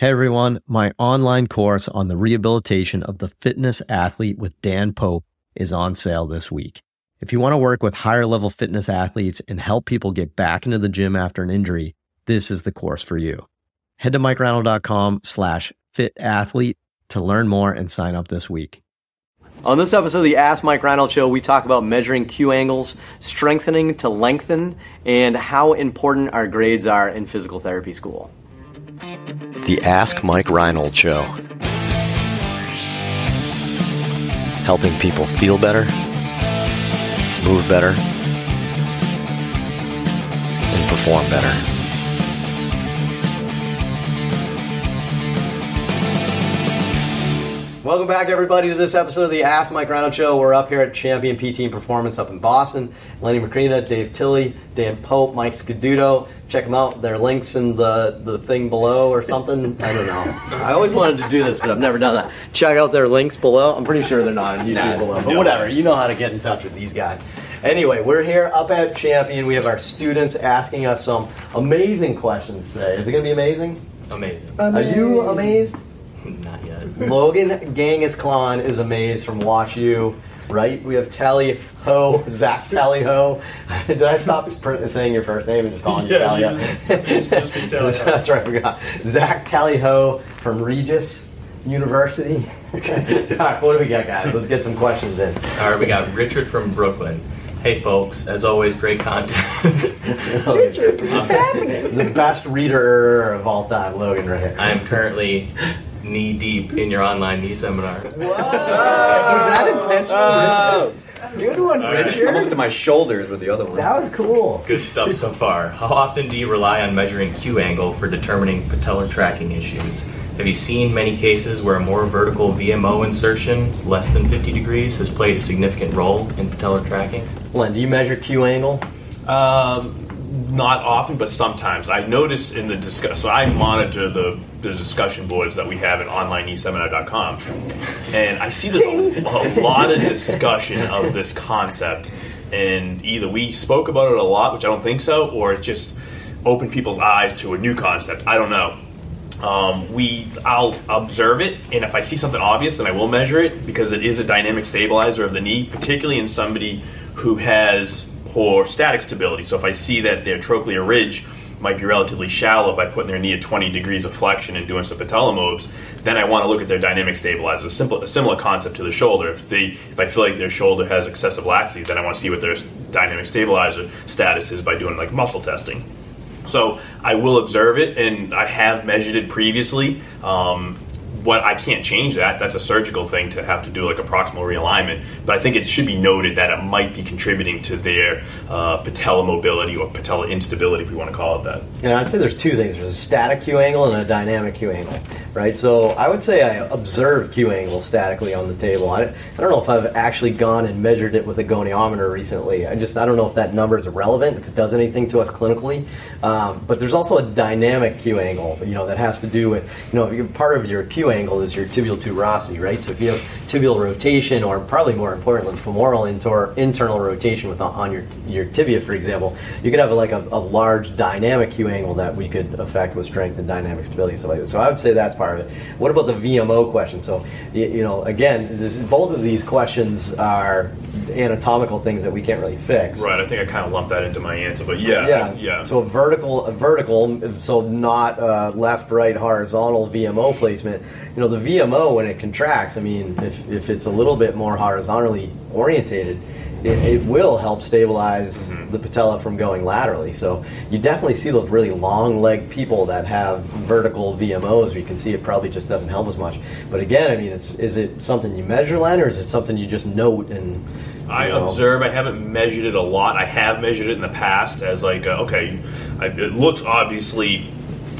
Hey everyone, my online course on the rehabilitation of the fitness athlete with Dan Pope is on sale this week. If you want to work with higher level fitness athletes and help people get back into the gym after an injury, this is the course for you. Head to mikereinold.com slash fit athlete to learn more and sign up this week. On this episode of the Ask Mike Reinold Show, we talk about measuring Q angles, strengthening to lengthen, and how important our grades are in physical therapy school. The Ask Mike Reinold Show. Helping people feel better, move better, and perform better. Welcome back, everybody, to this episode of the Ask Mike Reinold Show. We're up here at Champion PT and Performance up in Boston. Lenny Macrina, Dave Tilley, Dan Pope, Mike Scaduto. Check them out. Their links in the, the thing below or something. I don't know. I always wanted to do this, but I've never done that. Check out their links below. I'm pretty sure they're not on YouTube below, but whatever. You know how to get in touch with these guys. Anyway, we're here up at Champion. We have our students asking us some amazing questions today. Is it going to be amazing? Amazing. Are you amazed? Not yet. Logan Genghis Khan is amazed from Wash U, right? We have Tally Ho, Zach Tally Ho. Did I stop pr- saying your first name and just calling you Yeah, Tally you Ho? just- just- just- just be Tally Ho. That's right, I forgot. Zach Tally Ho from Regis University. All right, what do we got, guys? Let's get some questions in. All right, we got Richard from Brooklyn. Hey, folks. As always, great content. Oh, Richard, what's happening? The best reader of all time, Logan, right here. I am currently knee deep in your online knee seminar. Whoa! Was that intentional, Richard? Good one, right. Richard. I'm up to my shoulders with the other one. That was cool. Good stuff so far. How often do you rely on measuring Q angle for determining patellar tracking issues? Have you seen many cases where a more vertical VMO insertion, less than 50 degrees, has played a significant role in patellar tracking? Len, do you measure Q angle? Um, not often, but sometimes. I notice in the discuss. So I monitor the, the discussion boards that we have at onlinekneeseminar.com, and I see there's a, a lot of discussion of this concept. And either we spoke about it a lot, which I don't think so, or it just opened people's eyes to a new concept. I don't know. Um, we I'll observe it, and if I see something obvious, then I will measure it because it is a dynamic stabilizer of the knee, particularly in somebody who has poor static stability. So if I see that their trochlear ridge might be relatively shallow by putting their knee at 20 degrees of flexion and doing some patella moves, then I want to look at their dynamic stabilizer. A, simple, a similar concept to the shoulder. If they if I feel like their shoulder has excessive laxity, then I want to see what their dynamic stabilizer status is by doing like muscle testing. So I will observe it, and I have measured it previously. Um, what I can't change that. That's a surgical thing to have to do like a proximal realignment. But I think it should be noted that it might be contributing to their uh, patella mobility or patella instability, if we want to call it that. And I'd say there's two things. There's a static Q angle and a dynamic Q angle, right? So I would say I observe Q angle statically on the table. I, I don't know if I've actually gone and measured it with a goniometer recently. I just I don't know if that number is relevant, if it does anything to us clinically. Um, but there's also a dynamic Q angle, you know, that has to do with you know part of your Q angle is your tibial tuberosity, right? So if you have tibial rotation, or probably more importantly, femoral inter- internal rotation with on your your tibia, for example, you could have like a, a large dynamic Q angle that we could affect with strength and dynamic stability, stuff like that. So I would say that's part of it. What about the VMO question? So you, you know, again, this, both of these questions are anatomical things that we can't really fix. Right. I think I kind of lumped that into my answer, but yeah, Yeah. yeah. So a vertical, a vertical, so not uh, left, right, horizontal VMO placement. You know, the VMO when it contracts. I mean, if, if it's a little bit more horizontally orientated, it, it will help stabilize Mm-hmm. the patella from going laterally. So you definitely see those really long leg people that have vertical VMOs. You can see it probably just doesn't help as much. But again, I mean, it's is it something you measure, Len, or is it something you just note and? I you know? observe. I haven't measured it a lot. I have measured it in the past as like, uh, okay, I, it looks obviously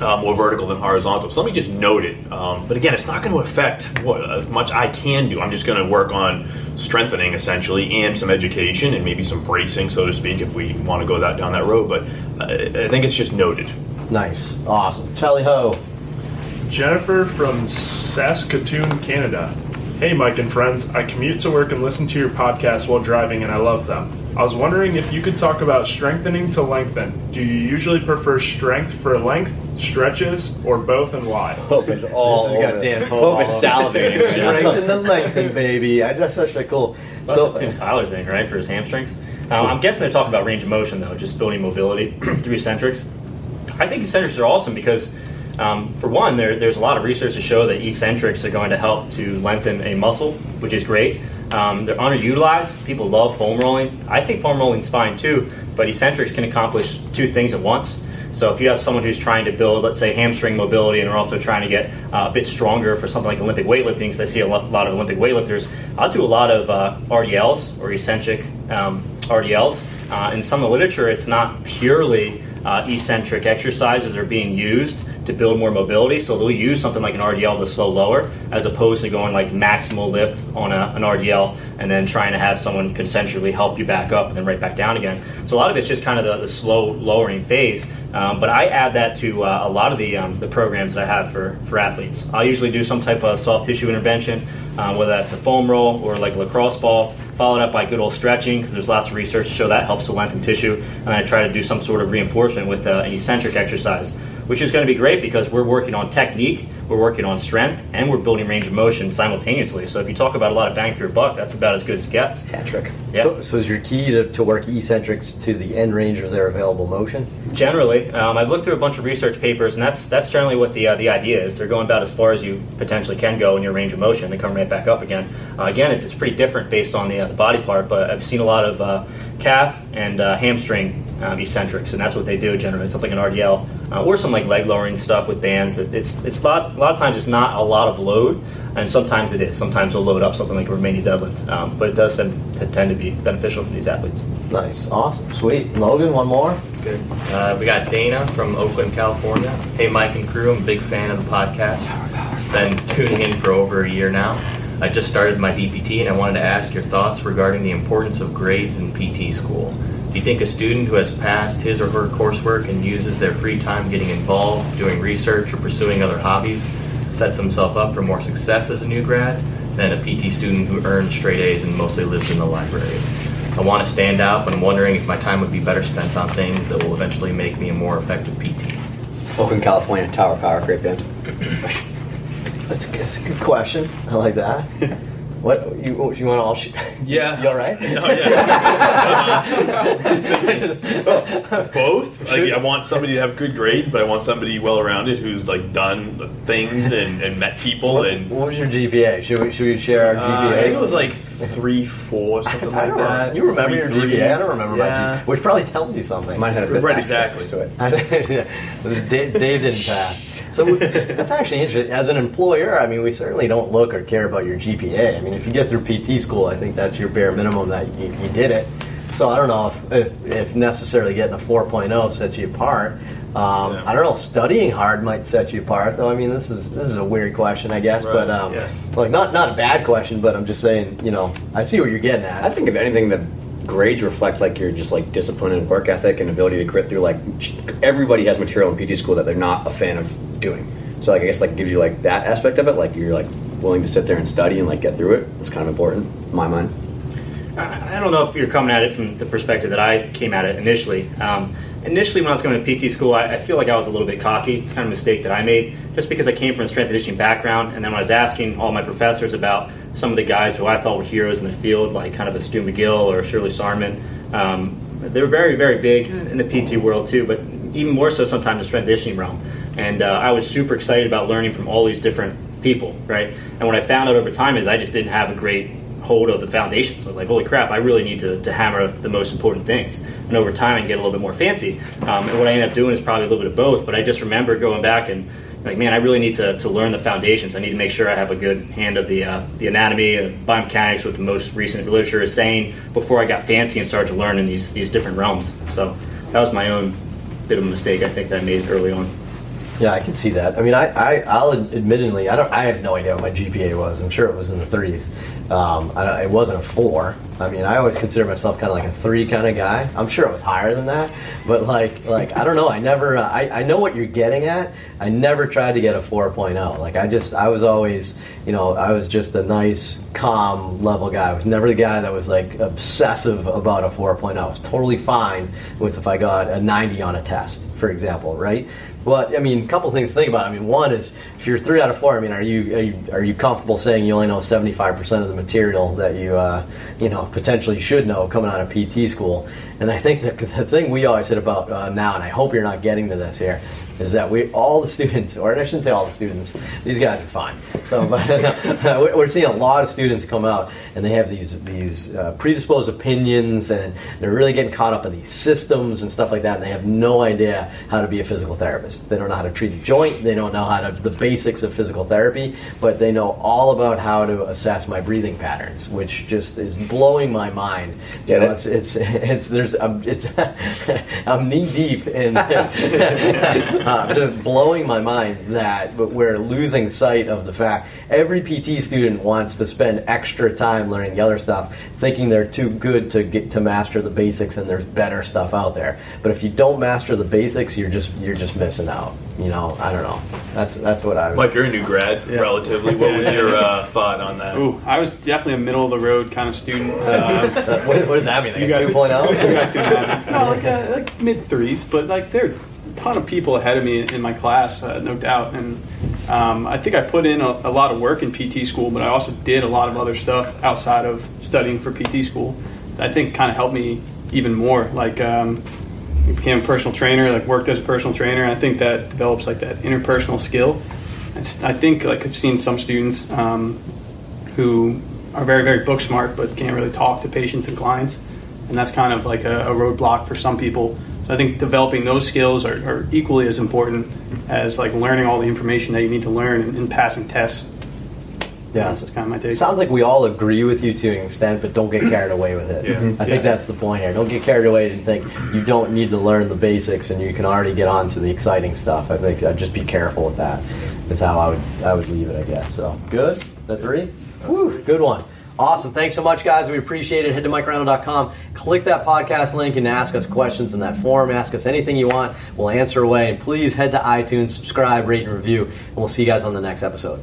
uh, more vertical than horizontal. So let me just note it. Um, but again, it's not going to affect what uh, much I can do. I'm just going to work on strengthening essentially and some education and maybe some bracing, so to speak, if we want to go that down that road. But uh, I think it's just noted. Nice, awesome, Charlie Ho. Jennifer from Saskatoon, Canada. Hey, Mike and friends. I commute to work and listen to your podcast while driving, and I love them. I was wondering if you could talk about strengthening to lengthen. Do you usually prefer strength for length, stretches, or both, and why? Pope is all This has got over. Dan Pope Pope is all over salivating. Strength and the lengthen, baby. I, that's such a cool. That's So a Tim Tyler thing, right, for his hamstrings. Um, I'm guessing they're talking about range of motion, though, just building mobility through eccentrics. I think eccentrics are awesome because, um, for one, there, there's a lot of research to show that eccentrics are going to help to lengthen a muscle, which is great. Um, they're underutilized. People love foam rolling. I think foam rolling is fine too, but eccentrics can accomplish two things at once. So if you have someone who's trying to build, let's say, hamstring mobility, and are also trying to get uh, a bit stronger for something like Olympic weightlifting, because I see a lot of Olympic weightlifters, I'll do a lot of uh, RDLs or eccentric um, RDLs. Uh, in some of the literature, it's not purely uh, eccentric exercises that are being used to build more mobility. So they'll use something like an RDL to slow lower, as opposed to going like maximal lift on a, an RDL and then trying to have someone concentrically help you back up and then right back down again. So a lot of it's just kind of the, the slow lowering phase. Um, but I add that to uh, a lot of the, um, the programs that I have for, for athletes. I'll usually do some type of soft tissue intervention, uh, whether that's a foam roll or like a lacrosse ball, followed up by good old stretching because there's lots of research to show that helps to lengthen tissue. And I try to do some sort of reinforcement with uh, an eccentric exercise, which is going to be great because we're working on technique, we're working on strength, and we're building range of motion simultaneously. So if you talk about a lot of bang for your buck, that's about as good as it gets. Hat trick. Yeah. So, so is your key to, to work eccentrics to the end range of their available motion? Generally, um, I've looked through a bunch of research papers, and that's that's generally what the uh, the idea is. They're going about as far as you potentially can go in your range of motion, and come right back up again. Uh, again, it's, it's pretty different based on the, uh, the body part, but I've seen a lot of uh, calf and uh, hamstring um, eccentrics, and that's what they do generally. Something like an RDL uh, or some like leg lowering stuff with bands. It's it's a lot, a lot of times it's not a lot of load, and sometimes it is. Sometimes they'll load up something like a Romanian deadlift, um, but it does tend to, tend to be beneficial for these athletes. Nice, awesome, sweet. Logan, one more. Good. Uh, we got Dana from Oakland, California. Hey, Mike and crew, I'm a big fan of the podcast. Been tuning in for over a year now. I just started my DPT and I wanted to ask your thoughts regarding the importance of grades in PT school. Do you think a student who has passed his or her coursework and uses their free time getting involved, doing research, or pursuing other hobbies sets himself up for more success as a new grad than a PT student who earns straight A's and mostly lives in the library? I want to stand out, but I'm wondering if my time would be better spent on things that will eventually make me a more effective PT. Oakland, California, Tower Power, great band. That's a, that's a good question. I like that. what you you want to all? Sh- Yeah. you all right? No, yeah. Both. Like, I want somebody to have good grades, but I want somebody well rounded who's like done things and, and met people. And What was your GPA? Should we should we share our uh, GPA? I think it was like three, four, something I like don't that. You remember your Three, three. GPA? I don't remember my GPA, which probably tells you something. Mine had a bit Right, exactly. to it. Dave, Dave didn't pass. So that's actually interesting. As an employer, I mean, we certainly don't look or care about your GPA. I mean, if you get through PT school, I think that's your bare minimum that you, you did it. So I don't know if, if, if necessarily getting a 4.0 sets you apart. Um, Yeah. I don't know. Studying hard might set you apart, though. I mean, this is this is a weird question, I guess. Right, But um, yeah. like, not not a bad question, but I'm just saying. You know, I see what you're getting at. I think if anything, the grades reflect like your just like discipline and work ethic and ability to grit through. Like everybody has material in PT school that they're not a fan of doing. So like I guess like gives you like that aspect of it. Like you're like willing to sit there and study and like get through it. It's kind of important in my mind. I don't know if you're coming at it from the perspective that I came at it initially. Um, initially, when I was going to PT school, I, I feel like I was a little bit cocky. It's kind of a mistake that I made, just because I came from a strength and conditioning background. And then when I was asking all my professors about some of the guys who I thought were heroes in the field, like kind of a Stu McGill or Shirley Sahrmann, um, they were very, very big in the PT world too, but even more so sometimes in the strength conditioning realm. And uh, I was super excited about learning from all these different people, right? And what I found out over time is I just didn't have a great hold of the foundations. I was like, holy crap, I really need to, to hammer the most important things. And over time, I get a little bit more fancy. Um, and what I ended up doing is probably a little bit of both. But I just remember going back and like, man, I really need to, to learn the foundations. I need to make sure I have a good hand of the uh, the anatomy, uh, biomechanics, what the most recent literature is saying before I got fancy and started to learn in these these different realms. So that was my own bit of a mistake I think I made early on. Yeah, I can see that. I mean, I, I I'll admittedly, I don't, I have no idea what my GPA was. I'm sure it was in the 30s. Um, it wasn't a four. I mean, I always consider myself kind of like a three kind of guy. I'm sure it was higher than that, but like, like I don't know. I never, uh, I, I know what you're getting at. I never tried to get a 4.0. Like, I just, I was always, you know, I was just a nice, calm level guy. I was never the guy that was like obsessive about a 4.0. I was totally fine with if I got a 90 on a test, for example, right? But I mean, a couple things to think about. I mean, one is if you're three out of four. I mean, are you are you, are you comfortable saying you only know 75 percent of the material that you uh, you know potentially should know coming out of PT school? And I think that the thing we always hit about uh, now, and I hope you're not getting to this here, is that we all the students, or I shouldn't say all the students, these guys are fine. So, but we're seeing a lot of students come out and they have these these uh, predisposed opinions, and they're really getting caught up in these systems and stuff like that. And they have no idea how to be a physical therapist. They don't know how to treat a joint. They don't know how to the basics of physical therapy, but they know all about how to assess my breathing patterns, which just is blowing my mind. Get you know, it? It's it's it's there's I'm, it's I'm knee deep in uh, just blowing my mind that but we're losing sight of the fact every PT student wants to spend extra time learning the other stuff, thinking they're too good to get to master the basics and there's better stuff out there. But if you don't master the basics, you're just you're just missing out. You know, I don't know. That's that's what I would. Mike, you're a new grad, relatively. What was your uh, thought on that? Ooh, I was definitely a middle of the road kind of student. Uh, what, what does that mean? Like you a guys, 2.0? you guys can imagine. No, like, uh, like mid threes, but like there are a ton of people ahead of me in my class, uh, no doubt. And um, I think I put in a, a lot of work in PT school, but I also did a lot of other stuff outside of studying for PT school. That I think kind of helped me even more. Like um, I became a personal trainer, like worked as a personal trainer. I think that develops like that interpersonal skill. I think like I've seen some students um, who are very very book smart but can't really talk to patients and clients and that's kind of like a, a roadblock for some people so i think developing those skills are, are equally as important as like learning all the information that you need to learn and, and passing tests Yeah. that's just kind of my take It sounds like we all agree with you to an extent, but don't get carried away with it. Yeah. I think Yeah. that's the point here. Don't get carried away and think you don't need to learn the basics and you can already get on to the exciting stuff. I think I'd just be careful with that. That's how I would I would leave it, I guess. So good. Is that three? Woo, good one. Awesome. Thanks so much, guys. We appreciate it. Head to MikeReinold.com. Click that podcast link and ask us questions in that form. Ask us anything you want. We'll answer away. And please head to iTunes, subscribe, rate, and review. And we'll see you guys on the next episode.